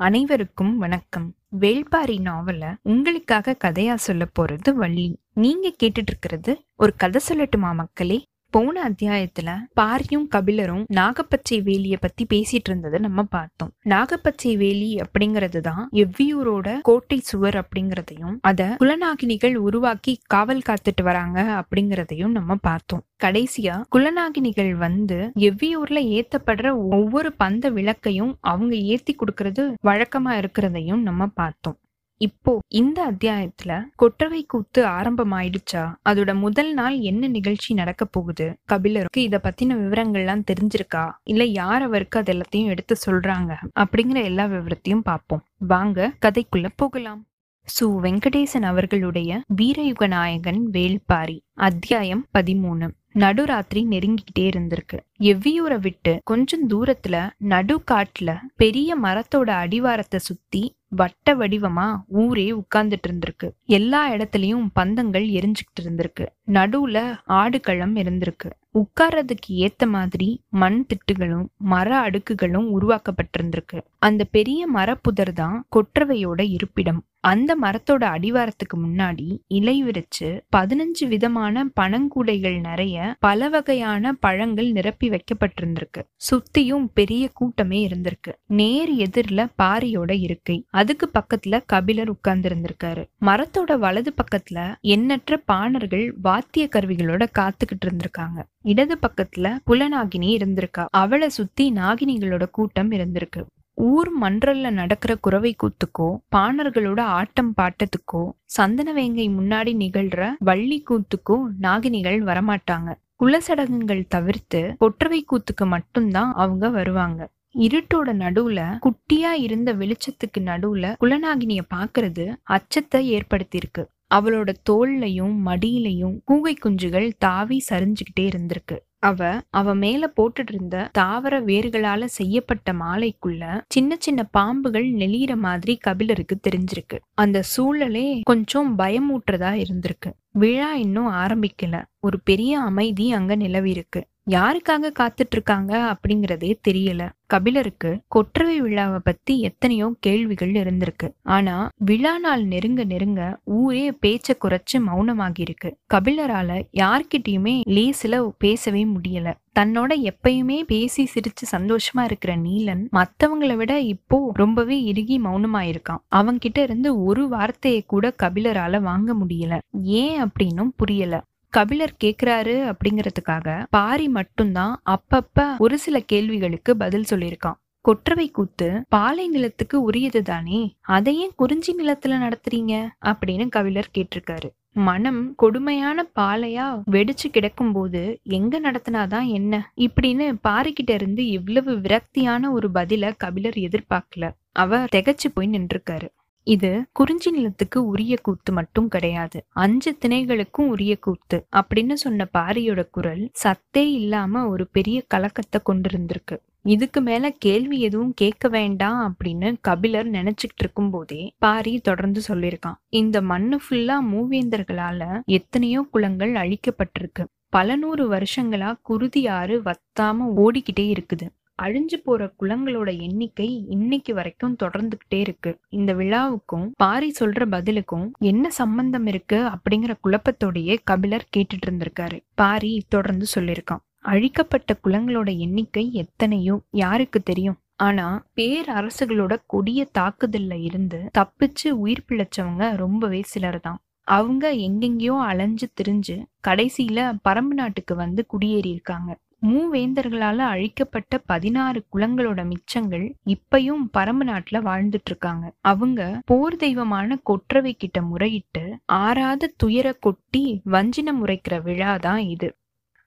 அனைவருக்கும் வணக்கம். வேள்பாரி நாவல உங்களுக்காக கதையா சொல்ல போறது வள்ளி. நீங்க கேட்டுட்டு இருக்கிறது ஒரு கதை சொல்லட்டுமா மக்களே? போன அத்தியாயத்துல பாரியும் கபிலரும் நாகப்பச்சை வேலிய பத்தி பேசிட்டு இருந்ததை நம்ம பார்த்தோம். நாகப்பச்சை வேலி அப்படிங்கிறது தான் எவ்வியூரோட கோட்டை சுவர் அப்படிங்கறதையும் அத குலநாகினிகள் உருவாக்கி காவல் காத்துட்டு வராங்க அப்படிங்கறதையும் நம்ம பார்த்தோம். கடைசியா குலநாகினிகள் வந்து எவ்வியூர்ல ஏத்தப்படுற ஒவ்வொரு பந்த விளக்கையும் அவங்க ஏத்தி கொடுக்கறது வழக்கமா இருக்கிறதையும் நம்ம பார்த்தோம். இப்போ இந்த அத்தியாயத்துல கொற்றவை கூத்து ஆரம்பம் ஆயிடுச்சா அதோட முதல் நாள் என்ன நிகழ்ச்சி நடக்க போகுது? கபிலருக்கு இத பத்தின விவரங்கள்லாம் தெரிஞ்சிருக்கா? இல்ல யார் அவருக்கு அது எல்லாத்தையும் எடுத்து சொல்றாங்க? அப்படிங்கிற எல்லா விவரத்தையும் பார்ப்போம். வாங்க கதைக்குள்ள போகலாம். சு. வெங்கடேசன் அவர்களுடைய வீரயுக நாயகன் வேள்பாரி அத்தியாயம் பதிமூணு. நடுராத்திரி நெருங்கிக்கிட்டே இருந்திருக்கு. எவ்வியூரை விட்டு கொஞ்சம் தூரத்துல நடு காட்டுல பெரிய மரத்தோட அடிவாரத்தை சுத்தி வட்ட வடிவமா ஊரே உட்கார்ந்துட்டு இருந்திருக்கு. எல்லா இடத்துலயும் பந்தங்கள் எரிஞ்சுக்கிட்டு இருந்திருக்கு. நடுவுல ஆடுகளம் இருந்திருக்கு. உட்கார்றதுக்கு ஏத்த மாதிரி மண் திட்டுகளும் மர அடுக்குகளும் உருவாக்கப்பட்டிருந்திருக்கு. அந்த பெரிய மரப்புதர் தான் கொற்றவையோட இருப்பிடம். அந்த மரத்தோட அடிவாரத்துக்கு முன்னாடி இலை விரிச்சு பதினஞ்சு விதமான பனங்கூடைகள் நிறைய பல வகையான பழங்கள் நிரப்பி வைக்கப்பட்டிருந்திருக்கு. சுத்தியும் பெரிய கூட்டமே இருந்திருக்கு. நேர் எதிரில பாரியோட இருக்கை. அதுக்கு பக்கத்துல கபிலர் உட்கார்ந்து இருந்திருக்காரு மரத்தோட வலது பக்கத்துல எண்ணற்ற பாணர்கள் வாத்திய கருவிகளோட காத்துக்கிட்டு இருந்திருக்காங்க. இடது பக்கத்துல புலநாகினி இருந்திருக்கா. அவளை சுத்தி நாகினிகளோட கூட்டம் இருந்திருக்கு. ஊர் மன்றல்ல நடக்கிற குறவை கூத்துக்கோ பாணர்களோட ஆட்டம் பாட்டத்துக்கோ சந்தனவேங்கை முன்னாடி நிகழ்ற வள்ளி கூத்துக்கோ நாகினிகள் வரமாட்டாங்க. குலசடங்குகள் தவிர்த்து கொற்றவை கூத்துக்கு மட்டும்தான் அவங்க வருவாங்க. இருட்டோட நடுவுல குட்டியா இருந்த வெளிச்சத்துக்கு நடுவுல குலநாகினிய பாக்குறது அச்சத்தை ஏற்படுத்தியிருக்கு. அவளோட தோல்லையும் மடியிலையும் கூகை குஞ்சுகள் தாவி சரிஞ்சுக்கிட்டே இருந்திருக்கு. அவ அவ மேல போட்டுட்டு இருந்த தாவர வேர்களால செய்யப்பட்ட மாலைக்குள்ள சின்ன சின்ன பாம்புகள் நெளியிற மாதிரி கபிலருக்கு தெரிஞ்சிருக்கு. அந்த சூழலே கொஞ்சம் பயமூட்டுறதா இருந்திருக்கு. விழா இன்னும் ஆரம்பிக்கல. ஒரு பெரிய அமைதி அங்க நிலவி இருக்கு யாருக்காக காத்துட்டு இருக்காங்க அப்படிங்கிறதே தெரியல. கபிலருக்கு கொற்றவை விழாவை பத்தி எத்தனையோ கேள்விகள் இருந்திருக்கு. ஆனா விழா நாள் நெருங்க நெருங்க ஊரே பேச்ச குறைச்சு மௌனமாகி இருக்கு கபிலரால யார்கிட்டயுமே லேசில பேசவே முடியல. தன்னோட எப்பயுமே பேசி சிரிச்சு சந்தோஷமா இருக்கிற நீலன் மத்தவங்களை விட இப்போ ரொம்பவே இறுகி மௌனமா இருக்கான் அவன்கிட்ட இருந்து ஒரு வார்த்தையை கூட கபிலரால வாங்க முடியல. ஏன் அப்படின்னும் புரியல. கபிலர் கேக்குறாரு அப்படிங்கறதுக்காக பாரி மட்டும்தான் அப்பப்ப ஒரு சில கேள்விகளுக்கு பதில் சொல்லியிருக்கான். கொற்றவை கூத்து பாலை நிலத்துக்கு உரியது தானே? அதையும் குறிஞ்சி நிலத்துல நடத்துறீங்க? அப்படின்னு கபிலர் கேட்டிருக்காரு. மனம் கொடுமையான பாலையா வெடிச்சு கிடக்கும் போது எங்க நடத்தினாதான் என்ன? இப்படின்னு பாரிக்கிட்ட இருந்து இவ்வளவு விரக்தியான ஒரு பதில கபிலர் எதிர்பார்க்கல. அவர் திகச்சு போய் நின்றுருக்காரு. இது குறிஞ்சி நிலத்துக்கு உரிய கூத்து மட்டும் கிடையாது. அஞ்சு திணைகளுக்கும் உரிய கூத்து. அப்படின்னு சொன்ன பாரியோட குரல் சத்தே இல்லாம ஒரு பெரிய கலக்கத்தை கொண்டிருந்திருக்கு. இதுக்கு மேல கேள்வி எதுவும் கேட்க வேண்டாம் அப்படின்னு கபிலர் நினைச்சிட்டு இருக்கும் போதே பாரி தொடர்ந்து சொல்லியிருக்கான். இந்த மண்ணு ஃபுல்லா மூவேந்தர்களால எத்தனையோ குளங்கள் அழிக்கப்பட்டிருக்கு. பல நூறு வருஷங்களா குருதி ஆறு வத்தாம ஓடிக்கிட்டே இருக்குது. அழிஞ்சு போற குளங்களோட எண்ணிக்கை இன்னைக்கு வரைக்கும் தொடர்ந்துகிட்டே இருக்கு. இந்த விழாவுக்கும் பாரி சொல்ற பதிலுக்கும் என்ன சம்பந்தம் இருக்கு அப்படிங்கிற குழப்பத்தோடையே கபிலர் கேட்டுட்டு இருந்திருக்காரு. பாரி தொடர்ந்து சொல்லியிருக்கான். அழிக்கப்பட்ட குளங்களோட எண்ணிக்கை எத்தனையோ யாருக்கு தெரியும்? ஆனா பேரரசுகளோட கொடிய தாக்குதல்ல இருந்து தப்பிச்சு உயிர் பிழைச்சவங்க ரொம்பவே சிலர் தான் அவங்க எங்கெங்கயோ அலைஞ்சு திரிஞ்சு கடைசியில பரம்பு நாட்டுக்கு வந்து குடியேறி இருக்காங்க மூவேந்தர்களால அழிக்கப்பட்ட பதினாறு குலங்களோட மிச்சங்கள் இப்பயும் பரம்பு நாட்டுல வாழ்ந்துட்டு இருக்காங்க அவங்க போர் தெய்வமான கொற்றவை கிட்ட முறையிட்டு ஆறாத துயர கொட்டி வஞ்சின முறைக்கிற விழா தான் இது.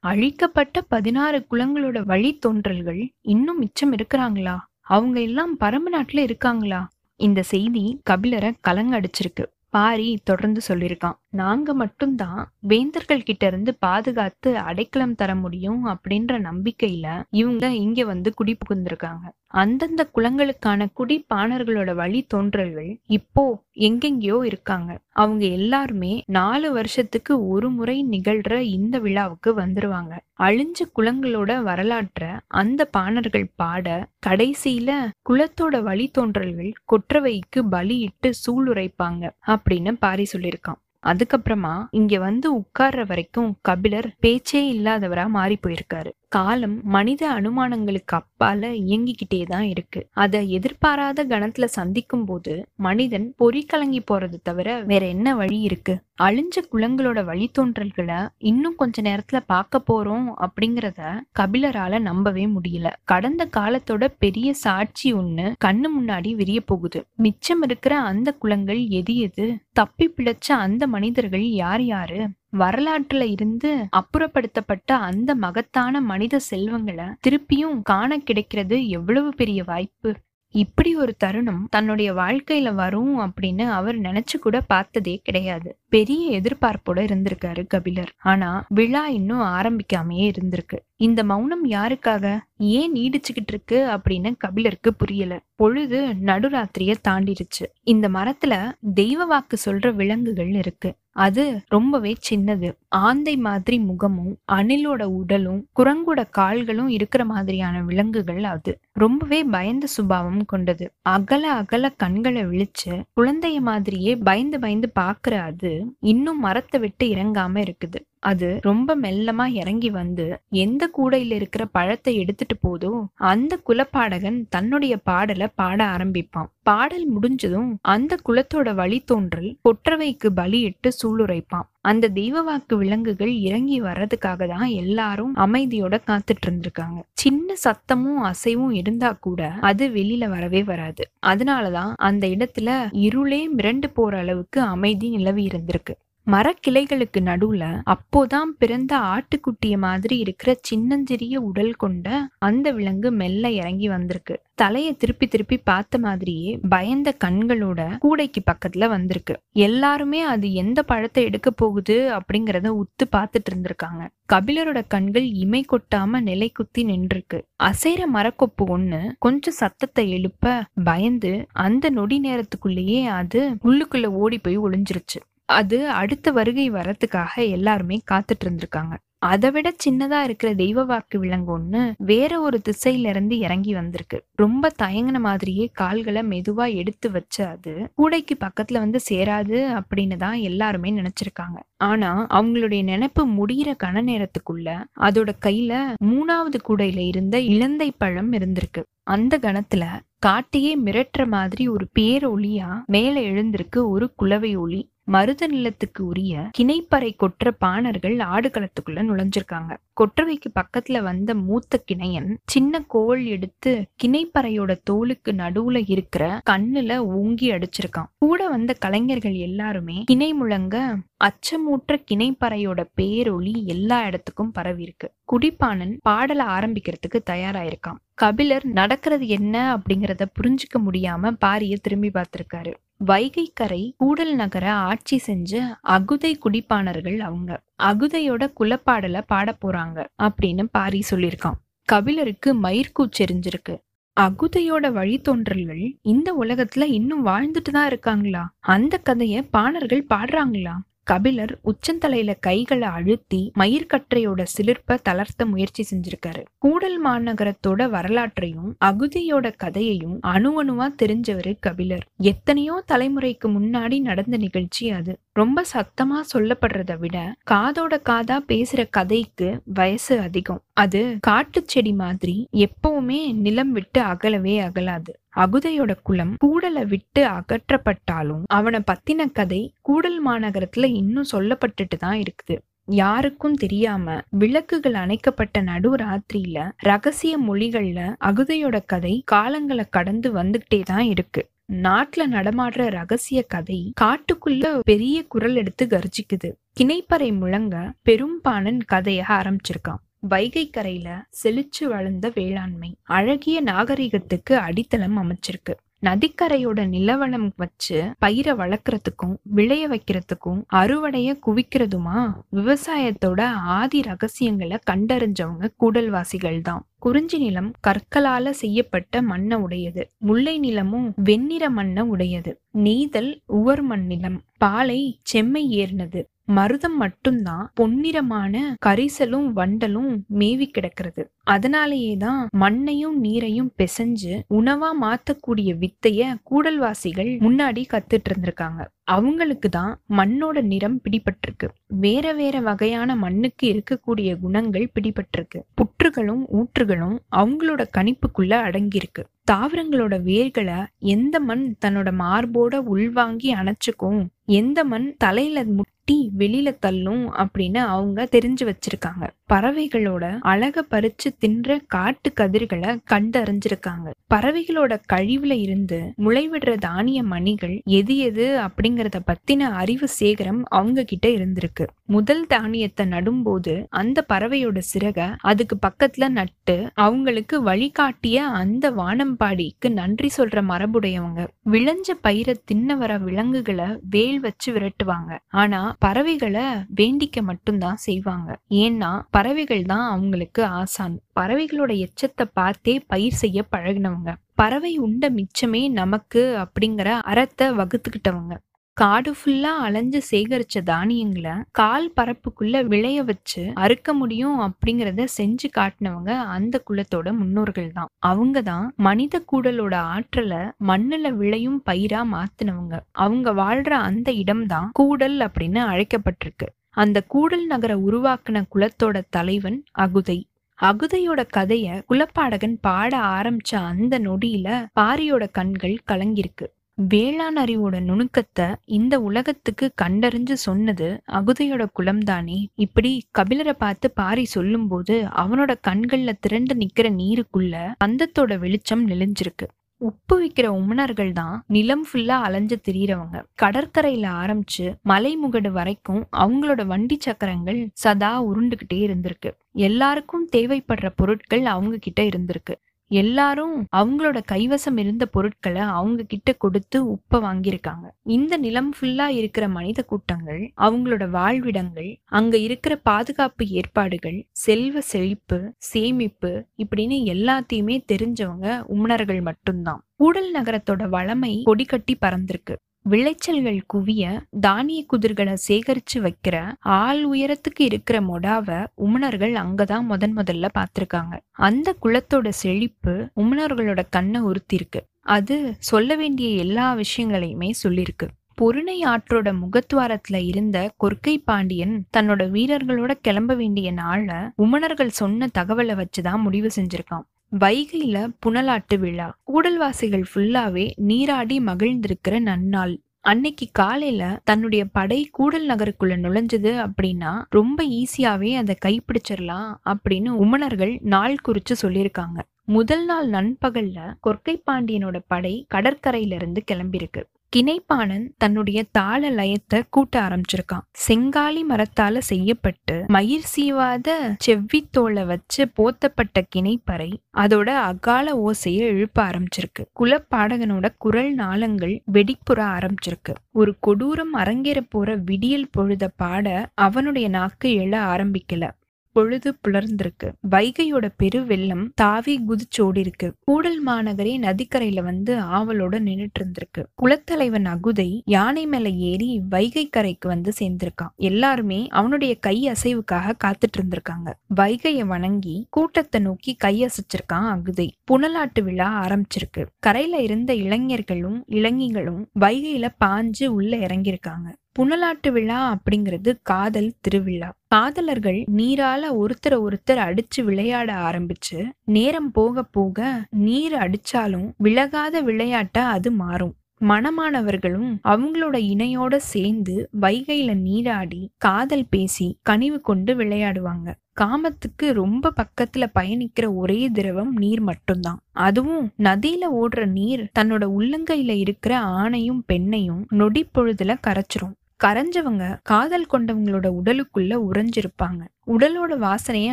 அழிக்கப்பட்ட பதினாறு குலங்களோட வழித்தோன்றல்கள் இன்னும் மிச்சம் இருக்கிறாங்களா? அவங்க எல்லாம் பரம்பு நாட்டுல இருக்காங்களா? இந்த செய்தி கபிலரை கலங்கடிச்சிருக்கு. பாரி தொடர்ந்து சொல்லியிருக்கான். நாங்க மட்டும்தான் வேந்தர்கள் கிட்ட இருந்து பாதுகாத்து அடைக்கலம் தர முடியும் அப்படின்ற நம்பிக்கையில இவங்க இங்க வந்து குடி புகுந்திருக்காங்க அந்தந்த குலங்களுக்கான குடிப்பாணர்களோட வழி தோன்றல்கள் இப்போ எங்கெங்கயோ இருக்காங்க. அவங்க எல்லாருமே நாலு வருஷத்துக்கு ஒரு முறை நிகழ்ற இந்த விழாவுக்கு வந்துருவாங்க. அழிஞ்ச குலங்களோட வரலாற்ற அந்த பாணர்கள் பாட கடைசியில குலத்தோட வழித்தோன்றல்கள் கொற்றவைக்கு பலியிட்டு சூளுரைப்பாங்க அப்படின்னு பாரி சொல்லியிருக்கான். அதுக்கப்புறமா இங்க வந்து உட்கார்ற வரைக்கும் கபிலர் பேச்சே இல்லாதவரா மாறி போயிருக்காரு. காலம் மனித அனுமானங்களுக்கு அப்பால இயங்கிக்கிட்டே தான் இருக்கு. அதை எதிர்பாராத கணத்துல சந்திக்கும் போது மனிதன் பொறி கலங்கி போறது தவிர வேற என்ன வழி இருக்கு? அழிஞ்ச குளங்களோட வழித்தோன்றல்களை இன்னும் கொஞ்ச நேரத்துல பார்க்க போறோம் அப்படிங்கறத கபிலரால நம்பவே முடியல. கடந்த காலத்தோட பெரிய சாட்சி ஒண்ணு கண்ணு முன்னாடி விரிய போகுது. மிச்சம் இருக்கிற அந்த குலங்கள் எது எது? தப்பி பிழைச்ச அந்த மனிதர்கள் யார் யாரு? வரலாற்றுல இருந்து அப்புறப்படுத்தப்பட்ட அந்த மகத்தான மனித செல்வங்களை திருப்பியும் காண கிடைக்கிறது எவ்வளவு பெரிய வாய்ப்பு? இப்படி ஒரு தருணம் தன்னுடைய வாழ்க்கையில வரும் அப்படின்னு அவர் நினைச்சு கூட பார்த்ததே கிடையாது. பெரிய எதிர்பார்ப்போட இருந்திருக்காரு கபிலர். ஆனா விழா இன்னும் ஆரம்பிக்காமையே இருந்திருக்கு. இந்த மௌனம் யாருக்காக? ஏன் நீடிச்சுக்கிட்டு இருக்கு அப்படின்னு கபிலருக்கு புரியல. பொழுது நடுராத்திரிய தாண்டிருச்சு. இந்த மரத்துல தெய்வ வாக்கு சொல்ற விலங்குகள் இருக்கு. அது ரொம்பவே சின்னது. ஆந்தை மாதிரி முகமும் அணிலோட உடலும் குரங்கோட கால்களும் இருக்கிற மாதிரியான விலங்குகள் அது. ரொம்பவே பயந்த சுபாவம் கொண்டது. அகல அகல கண்களை விழிச்சு குழந்தைய மாதிரியே பயந்து பயந்து பாக்குற அது இன்னும் மரத்தை விட்டு இறங்காம இருக்குது. அது ரொம்ப மெல்லமா இறங்கி வந்து எந்த கூடையில இருக்கிற பழத்தை எடுத்துட்டு போதோ அந்த குலப்பாடகன் தன்னுடைய பாடலை பாட ஆரம்பிப்பான். பாடல் முடிஞ்சதும் அந்த குலத்தோட வழி தோன்றல் கொற்றவைக்கு பலியிட்டு சூளுரைப்பான். அந்த தெய்வ வாக்கு விலங்குகள் இறங்கி வர்றதுக்காக தான் எல்லாரும் அமைதியோட காத்துட்டு இருந்திருக்காங்க. சின்ன சத்தமும் அசைவும் இருந்தா கூட அது வெளியில வரவே வராது. அதனாலதான் அந்த இடத்துல இருளே மிரண்டு போற அளவுக்கு அமைதி நிலவி இருந்திருக்கு. மரக்கிளைகளுக்கு நடுவுல அப்போதான் பிறந்த ஆட்டுக்குட்டிய மாதிரி இருக்கிற சின்னஞ்சிறிய உடல் கொண்ட அந்த விலங்கு மெல்ல இறங்கி வந்திருக்கு. தலைய திருப்பி திருப்பி பார்த்த மாதிரியே பயந்த கண்களோட கூடைக்கு பக்கத்துல வந்திருக்கு. எல்லாருமே அது எந்த பழத்தை எடுக்க போகுது அப்படிங்கறத உத்து பார்த்துட்டு இருந்திருக்காங்க. கபிலரோட கண்கள் இமை கொட்டாம நிலை குத்தி நின்றுருக்கு. அசைற மரக்கொப்பு ஒண்ணு கொஞ்சம் சத்தத்தை எழுப்ப பயந்து அந்த நொடி நேரத்துக்குள்ளேயே அது உள்ளுக்குள்ள ஓடி போய் ஒளிஞ்சிருச்சு. அது அடுத்த வருகை வரத்துக்காக எல்லாருமே காத்துட்டு இருந்திருக்காங்க. அதை விட சின்னதா இருக்கிற தெய்வ வாக்கு விலங்கு ஒண்ணு வேற ஒரு திசையில இருந்து இறங்கி வந்திருக்கு. ரொம்ப தயங்கின மாதிரியே கால்களை மெதுவா எடுத்து வச்ச அது கூடைக்கு பக்கத்துல வந்து சேராது அப்படின்னு தான் எல்லாருமே நினைச்சிருக்காங்க. ஆனா அவங்களுடைய நினைப்பு முடியிற கன நேரத்துக்குள்ள அதோட கையில மூணாவது கூடையில இருந்த இலந்தை பழம் இருந்திருக்கு. அந்த கணத்துல காட்டையே மிரட்டுற மாதிரி ஒரு பேரொளியா மேல எழுந்திருக்கு ஒரு குலவை ஒளி. மருத நிலத்துக்கு உரிய கிணைப்பறை கொற்ற பாணர்கள் ஆடுகளத்துக்குள்ள நுழைஞ்சிருக்காங்க. கொற்றவைக்கு பக்கத்துல வந்த மூத்த கிணையன் சின்ன கோல் எடுத்து கிணைப்பறையோட தோலுக்கு நடுவுல இருக்கிற கண்ணுல ஊங்கி அடிச்சிருக்கான். கூட வந்த கலைஞர்கள் எல்லாருமே கிணை முழங்க அச்சமூற்ற கிணைப்பறையோட பேரொளி எல்லா இடத்துக்கும் பரவி இருக்கு. குடிப்பானன் பாடல ஆரம்பிக்கிறதுக்கு தயாராயிருக்கான். கபிலர் நடக்கிறது என்ன அப்படிங்கறத புரிஞ்சுக்க முடியாம பாரிய திரும்பி பார்த்திருக்காரு. வைகைக்கரை கூடல் நகர ஆட்சி செஞ்ச அகுதை குடிப்பானர்கள் அவங்க. அகுதையோட குலப்பாடல பாட போறாங்க அப்படின்னு பாரி சொல்லியிருக்கான். கபிலருக்கு மயிர்கூச்செறிஞ்சிருக்கு அகுதையோட வழித்தோன்றல்கள் இந்த உலகத்துல இன்னும் வாழ்ந்துட்டு தான் இருக்காங்களா? அந்த கதைய பாணர்கள் பாடுறாங்களா? கபிலர் உச்சந்தலையில கைகளை அழுத்தி மயிர்கற்றையோட சிலிர்ப்ப தளர்த்த முயற்சி செஞ்சிருக்காரு. கூடல் மாநகரத்தோட வரலாற்றையும் அகுதியோட கதையையும் அணு அணுவா தெரிஞ்சவரு கபிலர். எத்தனையோ தலைமுறைக்கு முன்னாடி நடந்த நிகழ்ச்சி அது. ரொம்ப சத்தமா சொல்லப்படுறத விட காதோட காதா பேசுற கதைக்கு வயசு அதிகம். அது காட்டு செடி மாதிரி எப்பவுமே நிலம் விட்டு அகலவே அகலாது. அகுதையோட குலம் கூடலை விட்டு அகற்றப்பட்டாலும் அவனை பத்தின கதை கூடல் மாநகரத்துல இன்னும் சொல்லப்பட்டுட்டு தான் இருக்குது. யாருக்கும் தெரியாம விளக்குகள் அணைக்கப்பட்ட நடு ராத்திரியில ரகசிய மொழிகள்ல அகுதையோட கதை காலங்களை கடந்து வந்துகிட்டே தான் இருக்கு. நாட்டுல நடமாடுற ரகசிய கதை காட்டுக்குள்ள பெரிய குரல் எடுத்து கர்ஜிக்குது. கிணைப்பறை முழங்க பெரும்பானன் கதைய ஆரம்பிச்சிருக்கான். வைகை கரையில செழிச்சு வளர்ந்த வேளாண்மை அழகிய நாகரிகத்துக்கு அடித்தளம் அமைச்சிருக்கு. நதிக்கரையோட நிலவளம் வச்சு பயிரை வளர்க்கறதுக்கும் விளைய வைக்கிறதுக்கும் அறுவடைய குவிக்கிறதுமா? விவசாயத்தோட ஆதி ரகசியங்களை கண்டறிஞ்சவங்க கூடல்வாசிகள் தான். குறிஞ்சி நிலம் கற்களால செய்யப்பட்ட மண்ணை உடையது. முல்லை நிலமும் வெண்ணிற மண்ணை உடையது. நெய்தல் உவர் மண் நிலம். பாலை செம்மை ஏறினது. மருதம் மட்டும்தான் பொன்னிறமான கரிசலும் வண்டலும் மேவி கிடக்கிறது. அதனாலேயே தான் மண்ணையும் நீரையும் பிசைஞ்சு உணவா மாத்தக்கூடிய வித்தைய கூடல்வாசிகள் முன்னாடி கத்துட்டு இருந்திருக்காங்க. அவங்களுக்கு தான் மண்ணோட நிறம் பிடிபட்டிருக்கு. வேற வேற வகையான மண்ணுக்கு இருக்கக்கூடிய குணங்கள் பிடிபட்டிருக்கு. புற்றுகளும் ஊற்றுகளும் அவங்களோட கணிப்புக்குள்ள அடங்கியிருக்கு. தாவரங்களோட வேர்களை எந்த மண் தன்னோட மார்போட உள்வாங்கி அணைச்சுக்கும் எந்த மண் தலையில முட்டி வெளியில தள்ளும் அப்படின்னு அவங்க தெரிஞ்சு வச்சிருக்காங்க. பறவைகளோட அழக பறிச்சு தின்ற காட்டு கதிர்களை கண்டறிஞ்சிருக்காங்க. பறவைகளோட கழிவுல இருந்து முளைவிடுற தானிய மணிகள் எது எது அப்படிங்கறத பத்தின அறிவு சேகரம் அவங்க கிட்ட இருந்திருக்கு. முதல் தானியத்தை நடும்போது அந்த பறவையோட சிறக அதுக்கு பக்கத்துல நட்டு அவங்களுக்கு வழிகாட்டிய அந்த வானம்பாடிக்கு நன்றி சொல்ற மரபுடையவங்க. விளைஞ்ச பயிரை தின்ன வர விலங்குகளை வேல் வச்சு விரட்டுவாங்க. ஆனா பறவைகளை வேண்டிக்க மட்டும்தான் செய்வாங்க. ஏன்னா பறவைகள் தான் அவங்களுக்கு ஆசான். பறவைகளோட எச்சத்தை பார்த்தே பயிர் செய்ய பழகினவங்க. பறவை உண்ட மிச்சமே நமக்கு அப்படிங்கிற அறத்தை வகுத்துக்கிட்டவங்க. காடு ஃபுல்லா அலைஞ்சு சேகரிச்ச தானியங்களை கால் பரப்புக்குள்ள விளைய வச்சு அறுக்க முடியும் அப்படிங்கறத செஞ்சு காட்டினவங்க அந்த குலத்தோட முன்னோர்கள் தான். அவங்க தான் மனித கூடலோட ஆற்றலை மண்ணுல விளையும் பயிரா மாத்தினவங்க. அவங்க வாழ்ற அந்த இடம்தான் கூடல் அப்படின்னு அழைக்கப்பட்டிருக்கு. அந்த கூடல் நகரை உருவாக்குன குலத்தோட தலைவன் அகுதை. அகுதையோட கதைய குலப்பாடகன் பாட ஆரம்பிச்ச அந்த நொடியில பாரியோட கண்கள் கலங்கிருக்கு. வேளாண் அறிவோட நுணுக்கத்தை இந்த உலகத்துக்கு கண்டறிஞ்சு சொன்னது அகுதையோட குலம்தானே. இப்படி கபிலரை பார்த்து பாரி சொல்லும்போது அவனோட கண்கள்ல திரண்டு நிக்கிற நீருக்குள்ள அந்தத்தோட வெளிச்சம் நெளிஞ்சிருக்கு. உப்பு விற்கிற உமனர்கள் தான் நிலம் ஃபுல்லா அலைஞ்சு திரியறவங்க. கடற்கரையில ஆரம்பிச்சு மலைமுகடு வரைக்கும் அவங்களோட வண்டி சக்கரங்கள் சதா உருண்டுகிட்டே இருந்திருக்கு. எல்லாருக்கும் தேவைப்படுற பொருட்கள் அவங்க கிட்ட இருந்திருக்கு. எல்லாரும் அவங்களோட கைவசம் இருந்த பொருட்களை அவங்க கிட்ட கொடுத்து உப்ப வாங்கியிருக்காங்க. இந்த நிலம் ஃபுல்லா இருக்கிற மனித கூட்டங்கள் அவங்களோட வாழ்விடங்கள் அங்க இருக்கிற பாதுகாப்பு ஏற்பாடுகள் செல்வ செழிப்பு சேமிப்பு இப்படின்னு எல்லாத்தையுமே தெரிஞ்சவங்க உமணர்கள் மட்டும்தான். கூடல் நகரத்தோட வளமை கொடிக்கட்டி பறந்திருக்கு. விளைச்சல்கள் குவிய தானிய குதிர்களை சேகரிச்சு வைக்கிற ஆள் உயரத்துக்கு இருக்கிற மொடாவை உமனர்கள் அங்கதான் முதன் முதல்ல பார்த்துருக்காங்க. அந்த குலத்தோட செழிப்பு உமனர்களோட கண்ணை உறுத்திருக்கு அது சொல்ல வேண்டிய எல்லா விஷயங்களையுமே சொல்லியிருக்கு. பொருணை ஆற்றோட முகத்துவாரத்துல இருந்த கொற்கை பாண்டியன் தன்னோட வீரர்களோட கிளம்ப வேண்டிய நாள உமனர்கள் சொன்ன தகவலை வச்சுதான் முடிவு செஞ்சிருக்கான். வைகையில புனலாட்டு விழா. கூடல்வாசிகள் ஃபுல்லாவே நீராடி மகிழ்ந்திருக்கிற நன்னாள். அன்னைக்கு காலையில தன்னுடைய படை கூடல் நகருக்குள்ள நுழைஞ்சது அப்படின்னா ரொம்ப ஈஸியாவே அதை கைப்பிடிச்சிடலாம் அப்படின்னு உமணர்கள் நாள் குறிச்சு சொல்லியிருக்காங்க. முதல் நாள் நண்பகல்ல கொற்கை பாண்டியனோட படை கடற்கரையிலிருந்து கிளம்பியிருக்கு. கிணைப்பானன் தன்னுடைய தாள லயத்தை கூட்ட ஆரம்பிச்சிருக்கான். செங்காலி மரத்தால செய்யப்பட்டு மயிர் சீவாத செவ்வித்தோலை வச்சு போத்தப்பட்ட கிணைப்பறை அதோட அகால ஓசையை எழுப்ப ஆரம்பிச்சிருக்கு. குலப்பாடகனோட குரல் நாளங்கள் வெடிப்புற ஆரம்பிச்சிருக்கு. ஒரு கொடூரம் அரங்கேற போற விடியல் பொழுத பாட அவனுடைய நாக்கு எழ ஆரம்பிக்கல. பொழுது புலர்ந்திருக்கு. வைகையோட பெரு வெள்ளம் தாவி குதிச்சோடி இருக்கு கூடல் மாநகரே நதிக்கரையில வந்து ஆவலோட நின்றுட்டு இருந்திருக்கு குலத்தலைவன் அகுதை யானை மேல ஏறி வைகை கரைக்கு வந்து சேர்ந்திருக்கான். எல்லாருமே அவனுடைய கை அசைவுக்காக காத்துட்டு இருந்திருக்காங்க வைகையை வணங்கி கூட்டத்தை நோக்கி கை அசைச்சிருக்கான் அகுதை. புனலாட்டு விழா ஆரம்பிச்சிருக்கு. கரையில இருந்த இளைஞர்களும் இளைஞிகளும் வைகையில பாஞ்சு உள்ள இறங்கியிருக்காங்க. புனலாட்டு விழா அப்படிங்கிறது காதல் திருவிழா. காதலர்கள் நீரால ஒருத்தரை ஒருத்தர் அடிச்சு விளையாட ஆரம்பிச்சு நேரம் போக போக நீர் அடிச்சாலும் விலகாத விளையாட்டா அது மாறும். மணமானவர்களும் அவங்களோட இணையோட சேர்ந்து வைகையில நீராடி காதல் பேசி கனிவு கொண்டு விளையாடுவாங்க. காமத்துக்கு ரொம்ப பக்கத்துல பயணிக்கிற ஒரே திரவம் நீர் மட்டும்தான். அதுவும் நதியில ஓடுற நீர் தன்னோட உள்ளங்கையில இருக்கிற ஆணையும் பெண்ணையும் நொடி பொழுதுல கரைச்சிரும். கரைஞ்சவங்க காதல் கொண்டவங்களோட உடலுக்குள்ள உறைஞ்சிருப்பாங்க. உடலோட வாசனைய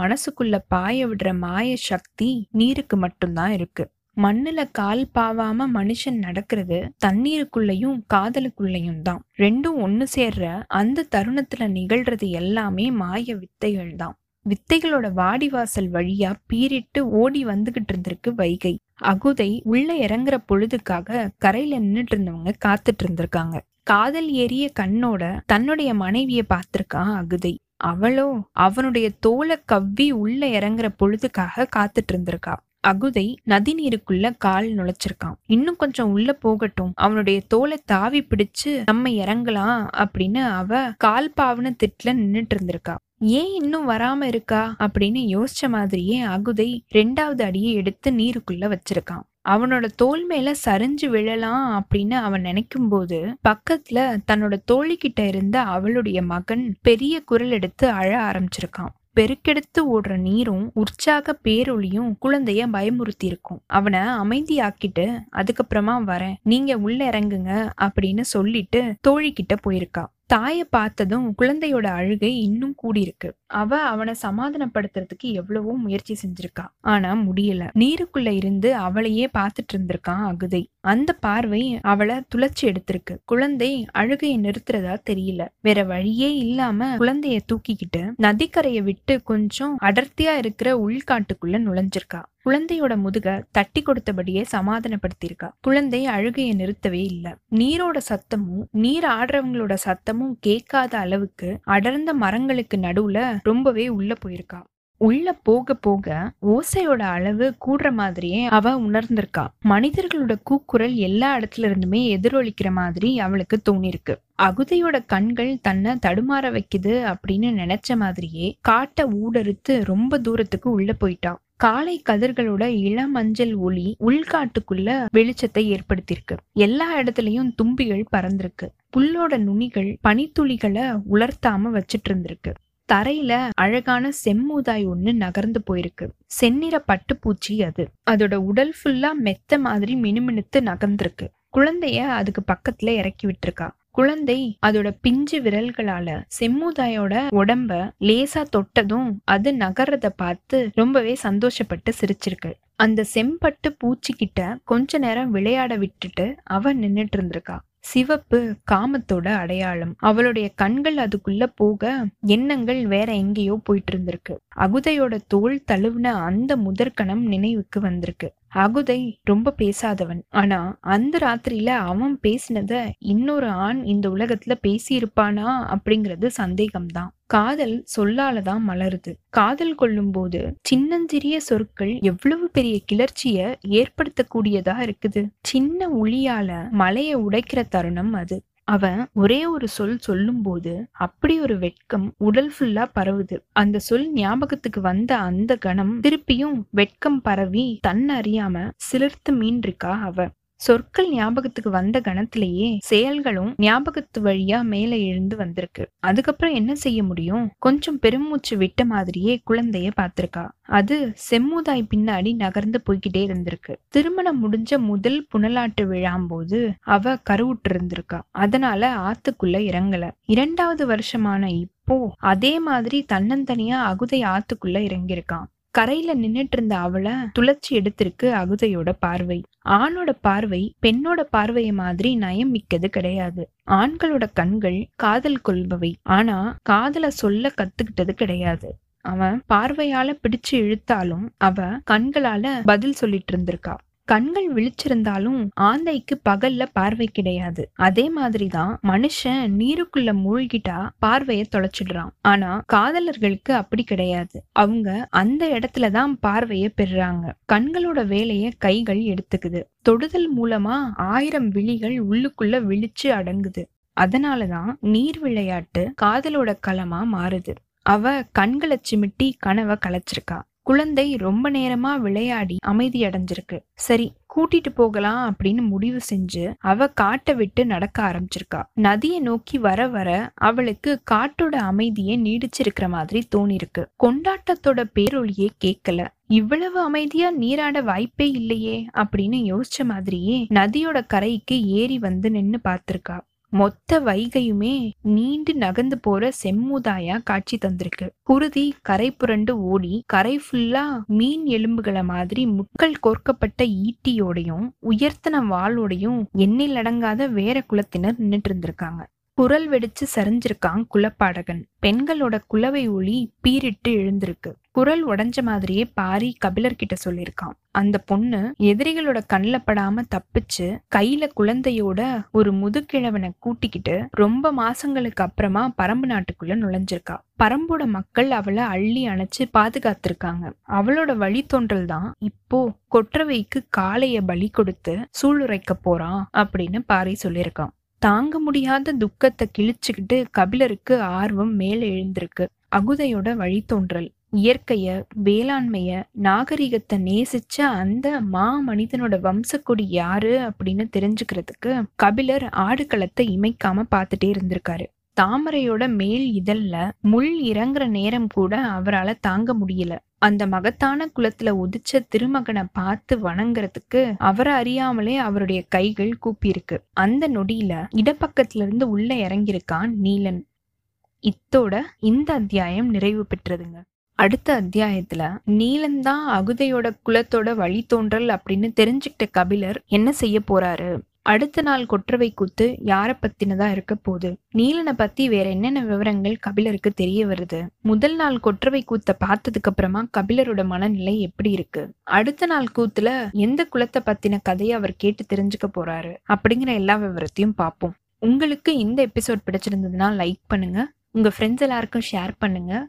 மனசுக்குள்ள பாய விடுற மாய சக்தி நீருக்கு மட்டும்தான் இருக்கு. மண்ணுல கால் பாவாம மனுஷன் நடக்கிறது தண்ணீருக்குள்ளயும் காதலுக்குள்ளயும் தான். ரெண்டும் ஒண்ணு சேர்ற அந்த தருணத்துல நிகழ்றது எல்லாமே மாய வித்தைகள் தான். வித்தைகளோட வாடிவாசல் வழியா பீரிட்டு ஓடி வந்துகிட்டு இருந்திருக்கு வைகை. அகுதை உள்ள இறங்குற பொழுதுக்காக கரையில நின்னுட்டு இருந்தவங்க காத்துட்டு இருந்திருக்காங்க. காதல் ஏறிய கண்ணோட தன்னுடைய மனைவியை பார்த்திருக்கான் அகுதை. அவளோ அவனுடைய தோலை கவ்வி உள்ள இறங்குற பொழுதுக்காக காத்துட்டு இருந்திருக்கா. அகுதை நதி நீருக்குள்ள கால் நுழைச்சிருக்கான். இன்னும் கொஞ்சம் உள்ள போகட்டும். அவனுடைய தோலை தாவி பிடிச்சு நம்ம இறங்கலாம் அப்படின்னு அவ கால் பாவன திட்டுல நின்னுட்டு இருந்திருக்கா. ஏன் இன்னும் வராம இருக்கா? அப்படின்னு யோசிச்ச மாதிரியே அகுதை ரெண்டாவது அடியை எடுத்து நீருக்குள்ள வச்சிருக்கான். அவனோட தோல் மேல சரிஞ்சு விழலாம் அப்படின்னு அவன் நினைக்கும் போது பக்கத்துல தன்னோட தோழிக்கிட்ட இருந்த அவளுடைய மகன் பெரிய குரல் எடுத்து அழ ஆரம்பிச்சிருக்கான். பெருக்கெடுத்து ஓடுற நீரும் உற்சாக பேரொளியும் குழந்தைய பயமுறுத்தி இருக்கும் அவனை அமைதியாக்கிட்டு அதுக்கப்புறமா வரேன். நீங்க உள்ள இறங்குங்க அப்படின்னு சொல்லிட்டு தோழிக்கிட்ட போயிருக்கா. தாயை பார்த்ததும் குழந்தையோட அழுகை இன்னும் கூடியிருக்கு. அவ அவனை சமாதானப்படுத்துறதுக்கு எவ்வளவோ முயற்சி செஞ்சிருக்கா. ஆனா முடியல. நீருக்குள்ள இருந்து அவளையே பார்த்துட்டு இருந்திருக்கான் அகுதை. அந்த பார்வை அவளை துளைச்சி எடுத்திருக்கு. குழந்தை அழுகையை நிறுத்துறதா தெரியல. வேற வழியே இல்லாம குழந்தைய தூக்கிக்கிட்டு நதிக்கரையை விட்டு கொஞ்சம் அடர்த்தியா இருக்கிற உள்காட்டுக்குள்ள நுழைஞ்சிருக்கா. குழந்தையோட முதுக தட்டி கொடுத்தபடியே சமாதானப்படுத்தியிருக்கா. குழந்தை அழுகையை நிறுத்தவே இல்லை. நீரோட சத்தமும் நீர் ஆடுறவங்களோட சத்தமும் கேட்காத அளவுக்கு அடர்ந்த மரங்களுக்கு நடுவுல ரொம்பவே உள்ள போயிருக்கா. உள்ள போக போக ஓசையோட அளவு கூடுற மாதிரியே அவ உணர்ந்திருக்கா. மனிதர்களோட கூக்குரல் எல்லா இடத்துல இருந்துமே எதிரொலிக்கிற மாதிரி அவளுக்கு தோணிருக்கு அகுதையோட கண்கள் தன்னை தடுமாற வைக்குது அப்படின்னு நினைச்ச மாதிரியே காட்டை ஊடறுத்து ரொம்ப தூரத்துக்கு உள்ள போயிட்டான் காலை கதிர்களோட இளமஞ்சள் ஒளி உள்காட்டுக்குள்ள வெளிச்சத்தை ஏற்படுத்தியிருக்கு. எல்லா இடத்துலயும் தும்பிகள் பறந்திருக்கு. புல்லோட நுனிகள் பனித்துளிகளை உலர்த்தாம வச்சிட்டு இருந்திருக்கு தரையில அழகான செம்மூதாய் ஒண்ணு நகர்ந்து போயிருக்கு. செந்நிற பட்டுப்பூச்சி அது. அதோட உடல் ஃபுல்லா மெத்த மாதிரி மினுமினுத்து நகர்ந்திருக்கு. குழந்தைய அதுக்கு பக்கத்துல இறக்கி விட்டுருக்கா. குழந்தை அதோட பிஞ்சு விரல்களால செம்முதாயோட உடம்ப லேசா தொட்டதும் அது நகர்றத பார்த்து ரொம்பவே சந்தோஷப்பட்டு சிரிச்சிருக்கு. அந்த செம்பட்டு பூச்சிக்கிட்ட கொஞ்ச நேரம் விளையாட விட்டுட்டு அவ நின்னுட்டு இருந்திருக்கா. சிவப்பு காமத்தோட அடையாளம். அவளுடைய கண்கள் அதுக்குள்ள போக எண்ணங்கள் வேற எங்கேயோ போயிட்டு இருந்திருக்கு. அகுதையோட தோல் தழுவுன அந்த முதற்கணம் நினைவுக்கு வந்திருக்கு. அகுதை ரொம்ப பேசாதவன். ஆனா அந்த ராத்திரியில அவன் பேசினத இன்னொரு ஆண் இந்த உலகத்துல பேசியிருப்பானா அப்படிங்கிறது சந்தேகம்தான். காதல் சொல்லாலதான் மலருது. காதல் கொள்ளும் போது சின்னஞ்சிறிய சொற்கள் எவ்வளவு பெரிய கிளர்ச்சிய ஏற்படுத்தக்கூடியதா இருக்குது. சின்ன ஒளியால மலையை உடைக்கிற தருணம் அது. அவன் ஒரே ஒரு சொல் சொல்லும்போது அப்படி ஒரு வெட்கம் உடல் ஃபுல்லா பரவுது. அந்த சொல் ஞாபகத்துக்கு வந்த அந்த கணம் திருப்பியும் வெட்கம் பரவி தன்னறியாம சிலிர்த்து மீன்றிருக்கா அவ. சொற்கள் ஞாபகத்துக்கு வந்த கணத்திலேயே செயல்களும் ஞாபகத்து வழியா மேல எழுந்து வந்திருக்கு. அதுக்கப்புறம் என்ன செய்ய முடியும்? கொஞ்சம் பெருமூச்சு விட்ட மாதிரியே குழந்தைய பார்த்திருக்கா. அது செம்முதாய் பின்னாடி நகர்ந்து போய்கிட்டே இருந்திருக்கு. திருமணம் முடிஞ்ச முதல் புனலாட்டு விழாம்போது அவ கருவுட்டு இருந்திருக்கா அதனால ஆத்துக்குள்ள இறங்கல. இரண்டாவது வருஷமான இப்போ அதே மாதிரி தன்னந்தனியா அகுதை ஆத்துக்குள்ள இறங்கியிருக்கான் கரையில நின்னுட்டு இருந்த அவளை துளச்சி எடுத்திருக்கு அகுதையோட பார்வை. ஆணோட பார்வை பெண்ணோட பார்வையை மாதிரி நயம் மிக்கது கிடையாது. ஆண்களோட கண்கள் காதல் கொள்பவை. ஆனா காதல சொல்ல கத்துக்கிட்டது கிடையாது. அவன் பார்வையால பிடிச்சு இழுத்தாலும் அவ கண்களால பதில் சொல்லிட்டு இருந்திருக்கா. கண்கள் விழிச்சிருந்தாலும் ஆந்தைக்கு பகல்ல பார்வை கிடையாது. அதே மாதிரிதான் மனுஷன் நீருக்குள்ள மூழ்கிட்டா பார்வைய தொலைச்சிடுறான். ஆனா காதலர்களுக்கு அப்படி கிடையாது. அவங்க அந்த இடத்துலதான் பார்வைய பெறுறாங்க. கண்களோட வேலைய கைகள் எடுத்துக்குது. தொடுதல் மூலமா ஆயிரம் விழிகள் உள்ளுக்குள்ள விழிச்சு அடங்குது. அதனாலதான் நீர் விளையாட்டு காதலோட களமா மாறுது. அவ கண்களை சிமிட்டி கனவை கலைச்சிருக்கா. குழந்தை ரொம்ப நேரமா விளையாடி அமைதி அடைஞ்சிருக்கு. சரி கூட்டிட்டு போகலாம் அப்படின்னு முடிவு செஞ்சு அவ காட்டை விட்டு நடக்க ஆரம்பிச்சிருக்கா. நதியை நோக்கி வர வர அவளுக்கு காட்டோட அமைதியே நீடிச்சிருக்கிற மாதிரி தோணிருக்கு. கொண்டாட்டத்தோட பேரொழியே கேட்கல இவ்வளவு அமைதியா நீராட வாய்ப்பே இல்லையே அப்படின்னு யோசிச்ச மாதிரியே நதியோட கரைக்கு ஏறி வந்து நின்னு பார்த்திருக்கா. மொத்த வைகையுமே நீண்டு நகர்ந்து போற செம்முதாயா காட்சி தந்திருக்கு. குருதி கரை புரண்டு ஓடி கரை ஃபுல்லா மீன் எலும்புகளை மாதிரி முட்கள் கோர்க்கப்பட்ட ஈட்டியோடையும் உயர்த்தன வாளோடையும் எண்ணில் அடங்காத வேற குலத்தினர் நின்னுட்டு இருந்திருக்காங்க. குரல் வெடிச்சு சரிஞ்சிருக்கான் குலப்பாடகன். பெண்களோட குலவை ஒளி பீரிட்டு எழுந்திருக்கு. குரல் உடஞ்ச மாதிரியே பாரி கபிலர் கிட்ட சொல்லியிருக்கான். அந்த பொண்ணு எதிரிகளோட கண்ணில் படாம தப்பிச்சு கையில குழந்தையோட ஒரு முதுகிழவனை கூட்டிக்கிட்டு ரொம்ப மாசங்களுக்கு அப்புறமா பரம்பு நாட்டுக்குள்ள நுழைஞ்சிருக்கா. பரம்போட மக்கள் அவளை அள்ளி அணைச்சு பாதுகாத்திருக்காங்க. அவளோட வழித்தோன்றல் தான் இப்போ கொற்றவைக்கு காளைய பலி கொடுத்து சூளுரைக்க போறான் அப்படின்னு பாரி சொல்லியிருக்கான். தாங்க முடியாத துக்கத்தை கிழிச்சுக்கிட்டு கபிலருக்கு ஆர்வம் மேலே எழுந்திருக்கு. அகுதையோட வழித்தோன்றல் இயற்கைய வேளாண்மைய நாகரிகத்தை நேசிச்ச அந்த மா மனிதனோட வம்சக்குடி யாரு அப்படின்னு தெரிஞ்சுக்கிறதுக்கு கபிலர் ஆடுகளத்தை இமைக்காம பார்த்துட்டே இருந்திருக்காரு. தாமரையோட மேல் இதழ்ல முள் இறங்குற நேரம் கூட அவரால தாங்க முடியல. அந்த மகத்தான குலத்துல உதிச்ச திருமகனை பார்த்து வணங்குறதுக்கு அவரை அறியாமலே அவருடைய கைகள் கூப்பியிருக்கு. அந்த நொடியில இடப்பக்கத்துல இருந்து உள்ள இறங்கியிருக்கான் நீலன். இத்தோட இந்த அத்தியாயம் நிறைவு பெற்றதுங்க. அடுத்த அத்தியாயத்துல நீலன் தான் அகுதையோட குலத்தோட வழித்தோன்றல் அப்படின்னு தெரிஞ்சுக்கிட்ட கபிலர் என்ன செய்ய போறாரு? அடுத்த நாள் கொற்றவை கூத்து யார பத்தினதா இருக்க போகுது? நீலனை பத்தி வேற என்னென்ன விவரங்கள் கபிலருக்கு தெரிய வருது? முதல் நாள் கொற்றவை கூத்த பார்த்ததுக்கு அப்புறமா கபிலரோட மனநிலை எப்படி இருக்கு? அடுத்த நாள் கூத்துல எந்த குலத்தை பத்தின கதையை அவர் கேட்டு தெரிஞ்சுக்க போறாரு? அப்படிங்கிற எல்லா விவரத்தையும் பார்ப்போம். உங்களுக்கு இந்த எபிசோட் பிடிச்சிருந்ததுன்னா லைக் பண்ணுங்க. உங்க ஃப்ரெண்ட்ஸ் எல்லாருக்கும் ஷேர் பண்ணுங்க.